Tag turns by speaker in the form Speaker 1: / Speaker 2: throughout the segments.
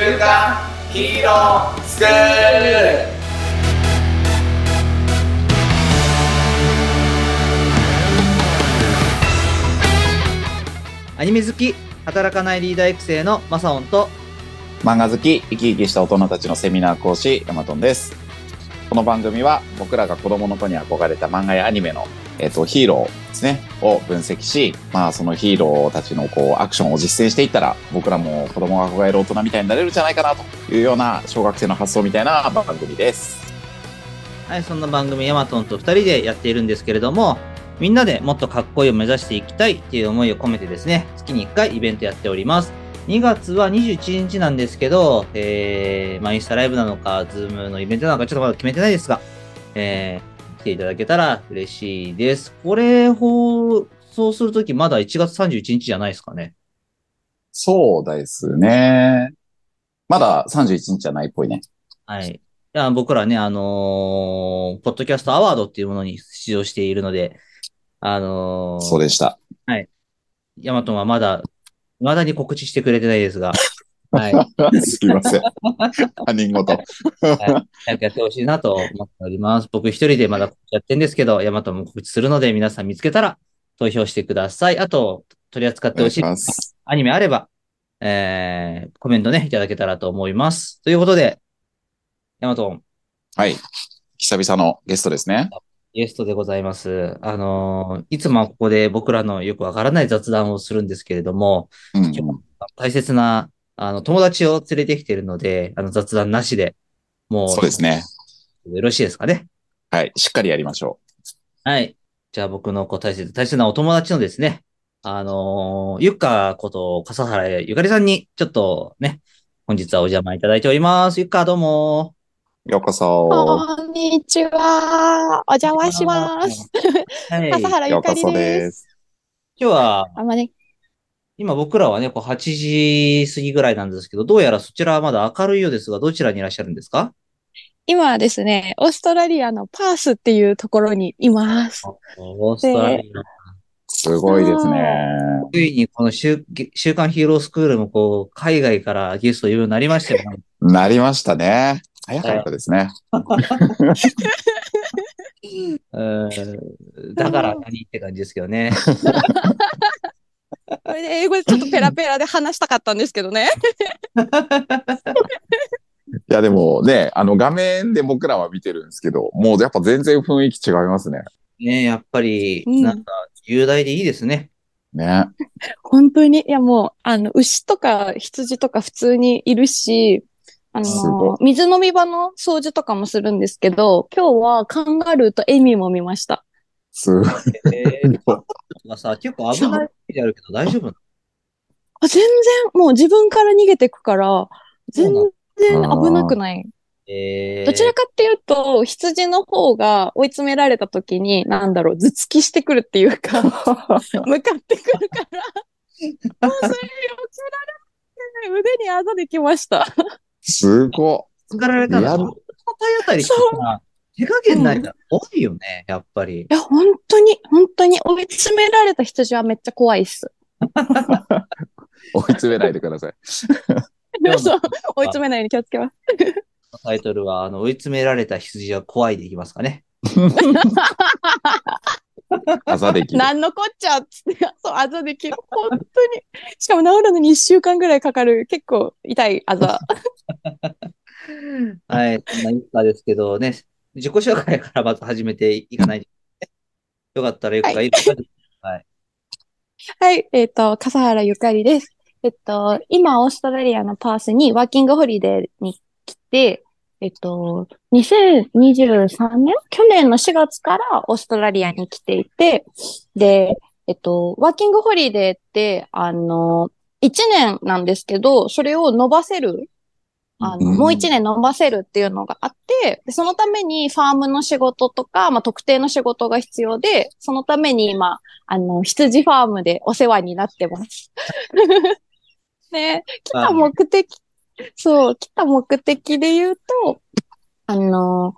Speaker 1: 週刊ヒーロースクール
Speaker 2: アニメ好き、働かないリーダー育成のマサオンと、
Speaker 3: 漫画好き、生き生きした大人たちのセミナー講師、ヤマトンです。この番組は僕らが子供の子に憧れた漫画やアニメの、えっとヒーローですね、を分析し、まあそのヒーローたちのこうアクションを実践していったら、僕らも子供が憧れる大人みたいになれるんじゃないかなというような小学生の発想みたいな番組です。
Speaker 2: はい、そんな番組ヤマトンと2人でやっているんですけれども、みんなでもっとかっこいいを目指していきたいっていう思いを込めてですね、月に1回イベントやっております。2月は21日なんですけど、えー、まあ、インスタライブなのか、ズームのイベントなのか、ちょっとまだ決めてないですが、えー、来ていただけたら嬉しいです。これ、放送するときまだ1月31日じゃないですかね。
Speaker 3: そうですね。まだ31日じゃないっぽいね。
Speaker 2: はい。いや僕らね、あのーポッドキャストアワードっていうものに出場しているので、あのー
Speaker 3: そうでした。
Speaker 2: ヤマトンはまだ、未だに告知してくれてないですが、はい。
Speaker 3: すいません。他人事。
Speaker 2: 早くやってほしいなと思っております。僕一人でまだ告知やってるんですけど、ヤマトンも告知するので、皆さん見つけたら投票してください。あと、取り扱ってほしい。アニメあれば、えー、コメントね、いただけたらと思います。ということで、ヤマトン、
Speaker 3: はい。久々のゲストですね。
Speaker 2: ゲストでございます。あのーいつもはここで僕らのよくわからない雑談をするんですけれども、
Speaker 3: うん
Speaker 2: 大切な、あの、友達を連れてきているので、あの、雑談なしで、もう、
Speaker 3: そうですね。
Speaker 2: よろしいですかね？
Speaker 3: はい。しっかりやりましょ
Speaker 2: はい。じゃあ僕のこう大切、大切なお友達のですね、あのーゆっかこと笠原ゆかりさんに、ちょっとね、本日はお邪魔いただいております。ゆっか、どうも。
Speaker 3: う。ようこそ。
Speaker 4: こんにちは。お邪魔します。。
Speaker 2: はい。
Speaker 4: 笠原ゆかりで。
Speaker 3: ですす。
Speaker 2: 今日は、
Speaker 4: あまり、
Speaker 2: 今僕らはね、こう8時過ぎぐらいなんですけど、どうやらそちらはまだ明るいようですが、どちらにいらっしゃるんですか？
Speaker 4: 今はですね、オーストラリアのパースっていうところにいます。
Speaker 2: オーストラリア。
Speaker 3: すごいですね。
Speaker 2: ついにこの週週刊ヒーロースクールもこう、海外からゲストを言うようになりましたよね。
Speaker 3: なりましたね。早かったですね。
Speaker 2: うん だから何って感じですけどね。
Speaker 4: これで英語でちょっとペラペラで話したかったんですけどね。
Speaker 3: いや、でもね、あの画面で僕らは見てるんですけど、もうやっぱ全然雰囲気違いますね。
Speaker 2: ねやっぱり、
Speaker 4: うん
Speaker 2: なんか、雄大でいいですね。
Speaker 3: ね。
Speaker 4: 本当に、いやもう、あの、牛とか羊とか普通にいるし、あの、水飲み場の掃除とかもするんですけど、今日はカンガルーとエミも見ました。
Speaker 3: すごい。
Speaker 2: えー、がさ、結構危ない時であるけど大丈夫なの？
Speaker 4: あ全然、もう自分から逃げてくから、全然危なくない。
Speaker 2: えー、
Speaker 4: どちらかっていうと、羊の方が追い詰められた時に、なんだろう、頭突きしてくるっていうか、向かってくるから、もうそれに追い詰められて、腕にあざできました。
Speaker 3: すご
Speaker 2: 疲られたら、体当たりしてさ、手加減ないから怖いよね、やっぱり
Speaker 4: い。や、本当に、本当に追い詰められた羊はめっちゃ怖いっす。
Speaker 3: い。追い詰めないでください。
Speaker 4: そう、追い詰めないように気をつけます。
Speaker 2: タイトルは、あの、追い詰められた羊は怖いでいきますかね。
Speaker 3: あざできる。
Speaker 4: なんのこっちゃっつって、そう、あざできる。本当に。しかも治るのに1週間ぐらいかかる、結構痛いあざ。
Speaker 2: はい、そんなインスタですけどね、自己紹介からまず始めていかない。よかったらよくか、
Speaker 4: はい
Speaker 2: はい。
Speaker 4: はい、えっ、と、笠原ゆかりです。えっと、今、オーストラリアのパースにワーキングホリデーに来て、えっと、2023年？去年の4月からオーストラリアに来ていて、で、えっと、ワーキングホリデーって、あの、1年なんですけど、それを伸ばせる、あの、
Speaker 3: うん
Speaker 4: もう1年伸ばせるっていうのがあって、でそのためにファームの仕事とか、まあ、特定の仕事が必要で、そのために今、あの、羊ファームでお世話になってます。ね、来た目的、そう、来た目的で言うと、あの、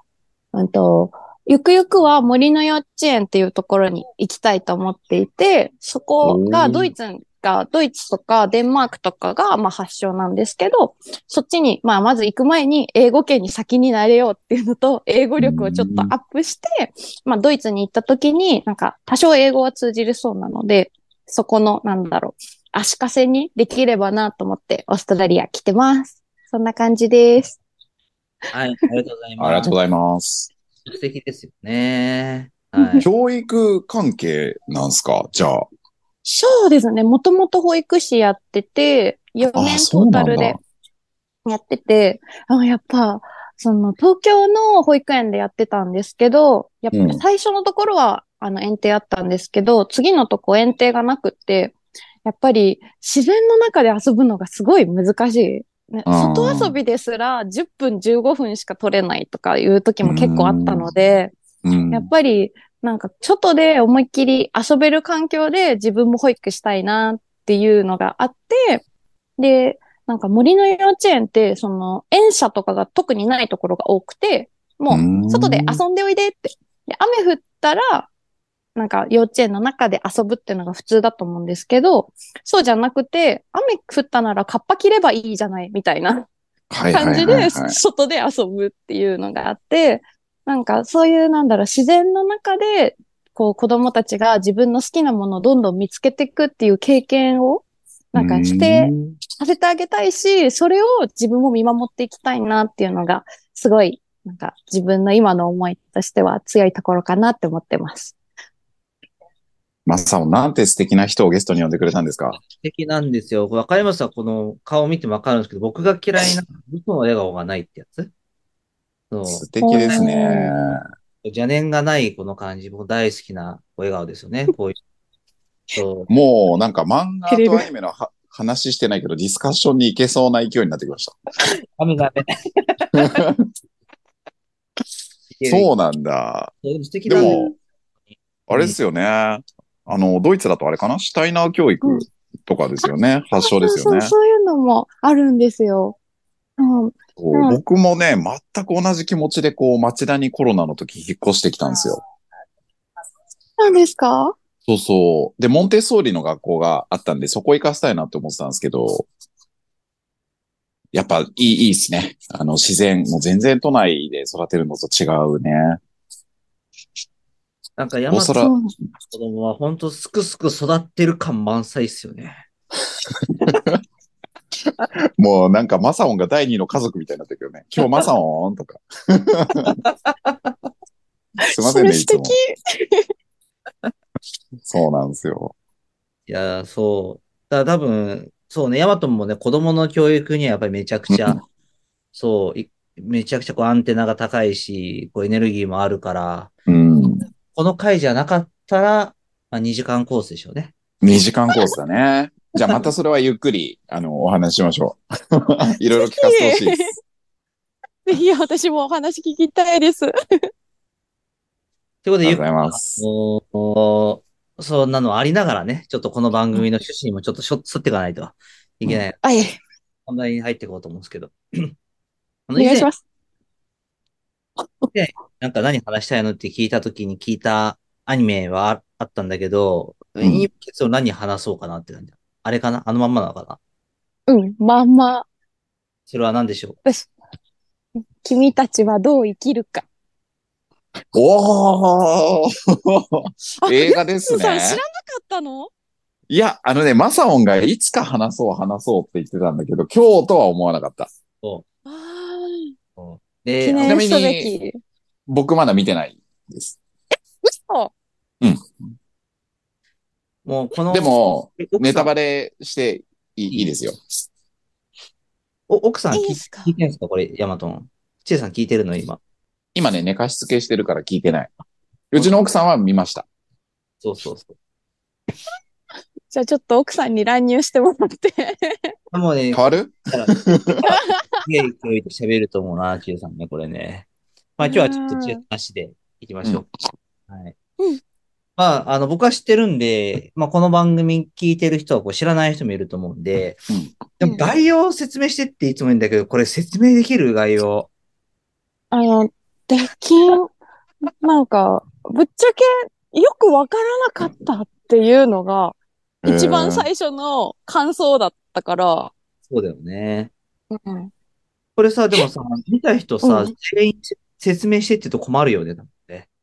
Speaker 4: うんと、ゆくゆくは森の幼稚園っていうところに行きたいと思っていて、そこがドイツかドイツとかデンマークとかが、まあ、発祥なんですけど、そっちに、まあ、まず行く前に英語圏に先になれようっていうのと、英語力をちょっとアップして、まあ、ドイツに行った時に、なんか、多少英語は通じるそうなので、そこの、なんだろう、足かせにできればなと思って、オーストラリア来てます。そんな感じです。
Speaker 2: はい、ありがとうございます。
Speaker 3: ありがとうございます。
Speaker 2: 素敵ですよね。はい。
Speaker 3: 教育関係なんすか？じゃあ。
Speaker 4: そうですね。もともと保育士やってて、4
Speaker 3: あ
Speaker 4: 年トータルでやってて、あやっぱ、その東京の保育園でやってたんですけど、やっぱ
Speaker 3: うん
Speaker 4: り最初のところは、あの園庭あったんですけど、次のとこ園庭がなくって、やっぱり自然の中で遊ぶのがすごい難しい。ね、外遊びですら10分15分しか取れないとかいう時も結構あったので、
Speaker 3: うん。
Speaker 4: やっぱり、なんか、外で思いっきり遊べる環境で自分も保育したいなっていうのがあって、で、なんか森の幼稚園って、その、園舎とかが特にないところが多くて、も
Speaker 3: う
Speaker 4: 外で遊んでおいでって。で、雨降ったら、なんか幼稚園の中で遊ぶっていうのが普通だと思うんですけど、そうじゃなくて、雨降ったならカッパ着ればいいじゃないみたいな感じで、外で遊ぶっていうのがあって、なんかそういうなんだろう、自然の中で、こう子供たちが自分の好きなものをどんどん見つけていくっていう経験を、なんかして、
Speaker 3: うん
Speaker 4: させてあげたいし、それを自分も見守っていきたいなっていうのが、すごい、なんか自分の今の思いとしては強いところかなって思ってます。
Speaker 3: マサオ、なんて素敵な人をゲストに呼んでくれたんですか？
Speaker 2: 素敵なんですよ。わかりますわこの顔見てもわかるんですけど、僕が嫌いな嘘の笑顔がないってやつ？そ
Speaker 3: 素敵ですね。
Speaker 2: う。邪念がないこの感じ、僕大好きなお笑顔ですよね。こういう。そう。
Speaker 3: もうなんか漫画とアニメのは話してないけど、ディスカッションに行けそうな勢いになってきました。
Speaker 2: 雨がね。
Speaker 3: そうなんだ。
Speaker 2: う。素敵
Speaker 3: で
Speaker 2: だね。
Speaker 3: も、あれですよね。あの、ドイツだとあれかな？シュタイナー教育とかですよね。発祥ですよね
Speaker 4: そうそう、。そういうのもあるんですよ。うん、
Speaker 3: 僕もね、全く同じ気持ちで、こう、町田にコロナの時引っ越してきたんですよ。
Speaker 4: 何ですか？
Speaker 3: そうそう。で、モンテッソーリの学校があったんで、そこ行かせたいなって思ってたんですけど、やっぱいい、いいですね。あの、自然、もう全然都内で育てるのと違うね。
Speaker 2: なんか山田の子供は本当すくすく育ってる感満載ですよね。
Speaker 3: もうなんかマサオンが第二の家族みたいになってるけどね。今日マサオンとか。すいませんね、いつも
Speaker 4: それ素敵。
Speaker 3: そうなんですよ。
Speaker 2: いやー、そう。だ多分、そうね、ヤマトもね、子供の教育にはやっぱりめちゃくちゃ、そう、いめちゃくちゃこうアンテナが高いし、こうエネルギーもあるから、
Speaker 3: うん。
Speaker 2: この回じゃなかったら、まあ、2時間コースでしょうね。
Speaker 3: 2時間コースだね。じゃあまたそれはゆっくり、あの、お話ししましょう。いろいろ聞かせてほしいです。
Speaker 4: ぜひ私もお話聞きたいです。
Speaker 2: ということで、
Speaker 3: ありがとうございます
Speaker 2: ゆっおそんなのありながらね、ちょっとこの番組の趣旨にもちょっとしょ沿っていかないといけない。
Speaker 4: はい、
Speaker 2: 本題に入っていこうと思うんですけど。あ
Speaker 4: お願いします。
Speaker 2: なんか何話したいのって聞いたときに聞いたアニメはああったんだけど、
Speaker 3: ん
Speaker 2: いい結論何話そうかなって感じ。あれかな？あのまんまなのかな？
Speaker 4: うん、まんま、
Speaker 2: それは何でしょう？
Speaker 4: 私、君たちはどう生きるか。
Speaker 3: おー。映画ですね。
Speaker 4: さん知らなかったの？
Speaker 3: いや、あのね、マサオンがいつか話そう話そうって言ってたんだけど、今日とは思わなかった。
Speaker 4: あー。
Speaker 2: で、
Speaker 4: 記
Speaker 2: あの
Speaker 4: 念。
Speaker 3: 僕まだ見てないです。
Speaker 4: 嘘
Speaker 2: もうこの、
Speaker 3: でも、ネタバレしていいいいですよ。
Speaker 2: お奥さん聞い聞いてるんですか？これ、ヤマトン。チエさん聞いてるの？今。
Speaker 3: 今ね、寝かしつけしてるから聞いてない。うちの奥さんは見ました。
Speaker 2: そうそうそう。
Speaker 4: じゃあちょっと奥さんに乱入してもらって。
Speaker 2: もうね
Speaker 3: 変、わる？
Speaker 2: すげえ勢いで喋ると思うな、チエさんね、これね。まあ今日はちょっとチエさんなしでいきましょう。はい。
Speaker 4: うん
Speaker 2: まあ、あの、僕は知ってるんで、まあこの番組聞いてる人はこう知らない人もいると思うんで、でも概要を説明してっていつも言うんだけど、これ説明できる概要。
Speaker 4: あの、できん、なんか、ぶっちゃけよくわからなかったっていうのが一番最初の感想だったから。
Speaker 2: そうだよね。
Speaker 4: うん。
Speaker 2: これさ、でもさ、見た人さ
Speaker 4: うん、
Speaker 2: 全員説明してって言うと困るよね。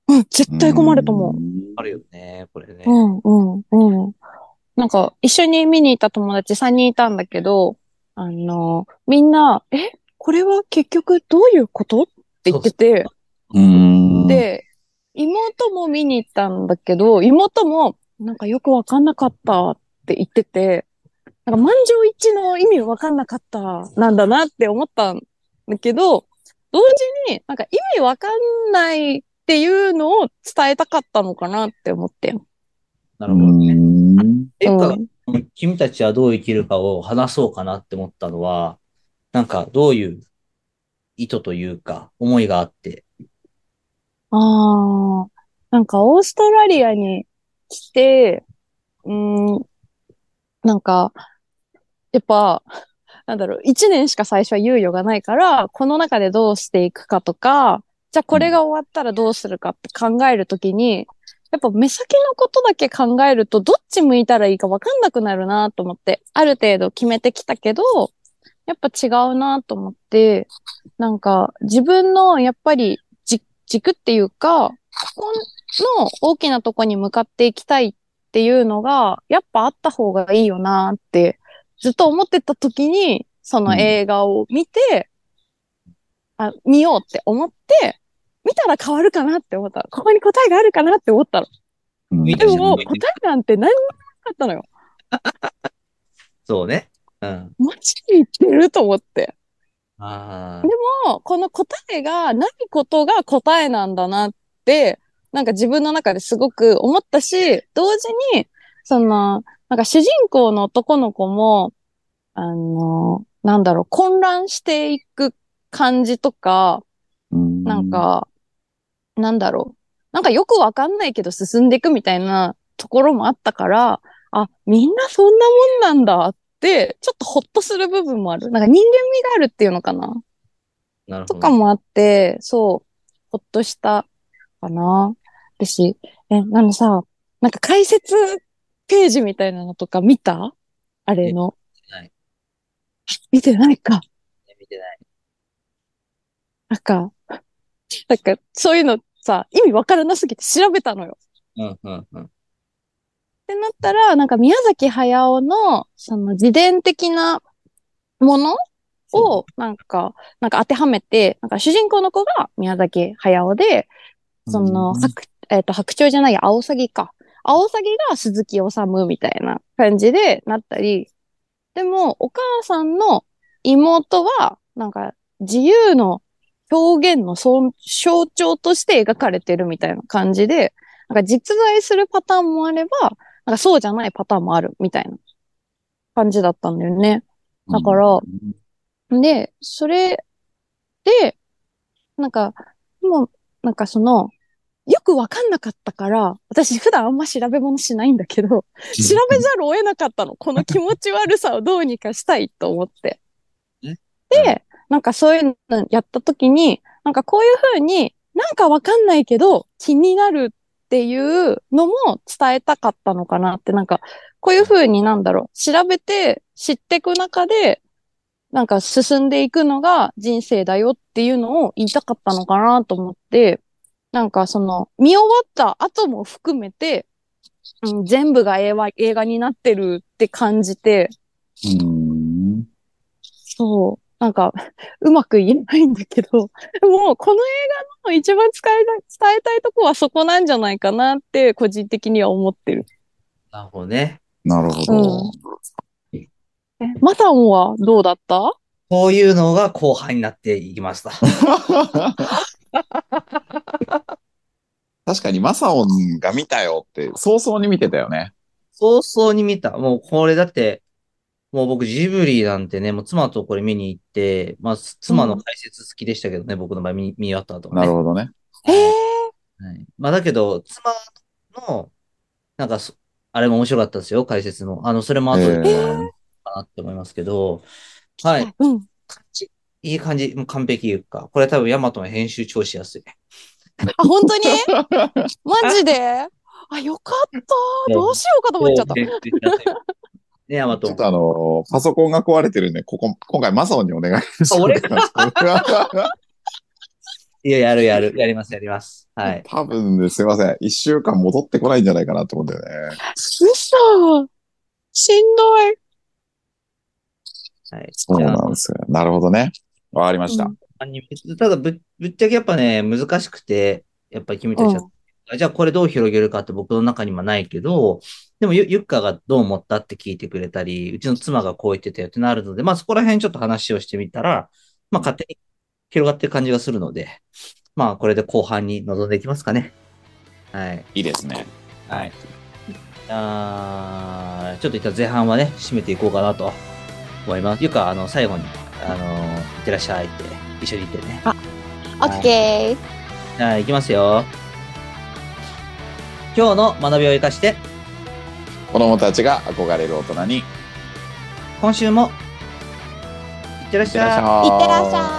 Speaker 4: うん、絶対困ると思う。
Speaker 2: あるよね、これね。
Speaker 4: うん、うん、うん。なんか、一緒に見に行った友達3人いたんだけど、あの、みんな、え、これは結局どういうこと？って言ってて、
Speaker 3: うん。
Speaker 4: で、妹も見に行ったんだけど、妹も、なんかよくわかんなかったって言ってて、なんか満場一致の意味わかんなかったなんだなって思ったんだけど、同時になんか意味わかんないっていうのを伝えたかったのかなって思って。
Speaker 2: なるほどね。
Speaker 3: うん
Speaker 2: ていうか
Speaker 4: うん
Speaker 2: 君たちはどう生きるかを話そうかなって思ったのは、なんかどういう意図というか、思いがあって。
Speaker 4: ああ、なんかオーストラリアに来て、うーん、なんか、やっぱ、なんだろう、一年しか最初は猶予がないから、この中でどうしていくかとか、じゃあこれが終わったらどうするかって考えるときに、やっぱ目先のことだけ考えると、どっち向いたらいいかわかんなくなるなと思って、ある程度決めてきたけど、やっぱ違うなと思って、なんか自分のやっぱりじ軸っていうか、ここの大きなとこに向かっていきたいっていうのが、やっぱあった方がいいよなって、ずっと思ってた時に、その映画を見て、あ、見ようって思って、見たら変わるかなって思ったの。ここに答えがあるかなって思ったの。
Speaker 2: 見
Speaker 4: でも、
Speaker 2: 見
Speaker 4: 答えなんて何にもなかったのよ。
Speaker 2: そうね。うん。
Speaker 4: マジで言ってると思って。
Speaker 2: ああ。
Speaker 4: もうこの答えがないことが答えなんだなって、なんか自分の中ですごく思ったし、同時に、その、なんか主人公の男の子も、あの、なんだろう、混乱していく感じとか、なん、か、なんだろう、なんかよくわかんないけど進んでいくみたいなところもあったから、あ、みんなそんなもんなんだって、ちょっとほっとする部分もある。なんか人間味があるっていうのかな。
Speaker 2: なるほど。
Speaker 4: とかもあって、そう、ほっとしたかな。私、え、なのさ、なんか解説ページみたいなのとか見た？あれの。
Speaker 2: ない。
Speaker 4: 見てないか。
Speaker 2: 見てない。
Speaker 4: なんか、なんか、そういうのさ、意味わからなすぎて調べたのよ。
Speaker 2: うん、うん、うん。
Speaker 4: ってなったら、なんか宮崎駿の、その自伝的なものを、なんか、なんか当てはめて、なんか主人公の子が宮崎駿で、その、
Speaker 3: うん
Speaker 4: 白、えっ、と、白鳥じゃないや、アオサギか。アオサギが鈴木治みたいな感じでなったり、でも、お母さんの妹は、なんか、自由の表現のそ象徴として描かれてるみたいな感じで、なんか実在するパターンもあれば、なんかそうじゃないパターンもあるみたいな感じだったんだよね。だからで、それで、なんか、もう、なんかその、よくわかんなかったから、私普段あんま調べ物しないんだけど、調べざるを得なかったの。この気持ち悪さをどうにかしたいと思って。
Speaker 2: ね
Speaker 4: で、なんかそういうのやった時に、なんかこういう風に、なんかわかんないけど気になるっていうのも伝えたかったのかなって、なんかこういう風になんだろう、調べて知っていく中で、なんか進んでいくのが人生だよっていうのを言いたかったのかなと思って、なんかその、見終わった後も含めて、うん、全部が映画映画になってるって感じて、
Speaker 3: うん。
Speaker 4: そう、なんか、うまく言えないんだけど、もうこの映画の一番使いた伝えたいとこはそこなんじゃないかなって、個人的には思ってる。
Speaker 2: なるほどね。
Speaker 3: なるほど。
Speaker 4: え、マタンはどうだった？
Speaker 2: こういうのが後半になっていきました。
Speaker 3: 確かにマサオンが見たよって早々に見てたよね。
Speaker 2: 早々に見た。もうこれだって、もう僕ジブリなんてね、もう妻とこれ見に行って、まあ妻の解説好きでしたけどね、僕の場合見見終わった後はね。
Speaker 3: なるほどね。
Speaker 4: へえ。
Speaker 2: はい。まあだけど、妻の、なんかそ、あれも面白かったですよ、解説も。あの、それも後でかなって思いますけど、はい。
Speaker 4: うん。
Speaker 2: 感じ？いい感じ、もう完璧いうか。これ多分ヤマトの編集超しやすい。
Speaker 4: あ、本当に？マジで？
Speaker 5: あ、よかった。どうしようかと思っちゃった。
Speaker 2: ね、ヤマト
Speaker 3: ちょっ。とあの、パソコンが壊れてるんで、ここ、今回マサオにお願いします。
Speaker 2: あ俺 いや、やるやる。やります、やります。はい。
Speaker 3: 多分ですいません。一週間戻ってこないんじゃないかなと思うんだよね。
Speaker 5: 嘘しんどい。
Speaker 2: はい。
Speaker 3: そうなんですよ。なるほどね。わかりました。
Speaker 5: うん
Speaker 2: ただぶ、ぶっちゃけやっぱね、難しくて、やっぱり君たちは、じゃあこれどう広げるかって僕の中にもないけど、でもゆ、ゆっかがどう思ったって聞いてくれたり、うちの妻がこう言ってたよってなるので、まあそこら辺ちょっと話をしてみたら、まあ勝手に広がってる感じがするので、まあこれで後半に臨んでいきますかね。はい。
Speaker 3: いいですね。はい。
Speaker 2: あーちょっと一旦前半はね、締めていこうかなと思います。ゆっか、あの、最後に、あの、いってらっしゃいって、一緒に行ってね。
Speaker 4: オッケー。
Speaker 2: はい、いきますよ。今日の学びを生かして、
Speaker 3: 子供たちが憧れる大人に、
Speaker 2: 今週も、いってらっしてゃい。
Speaker 3: らっしゃい。
Speaker 4: いってらっしゃい。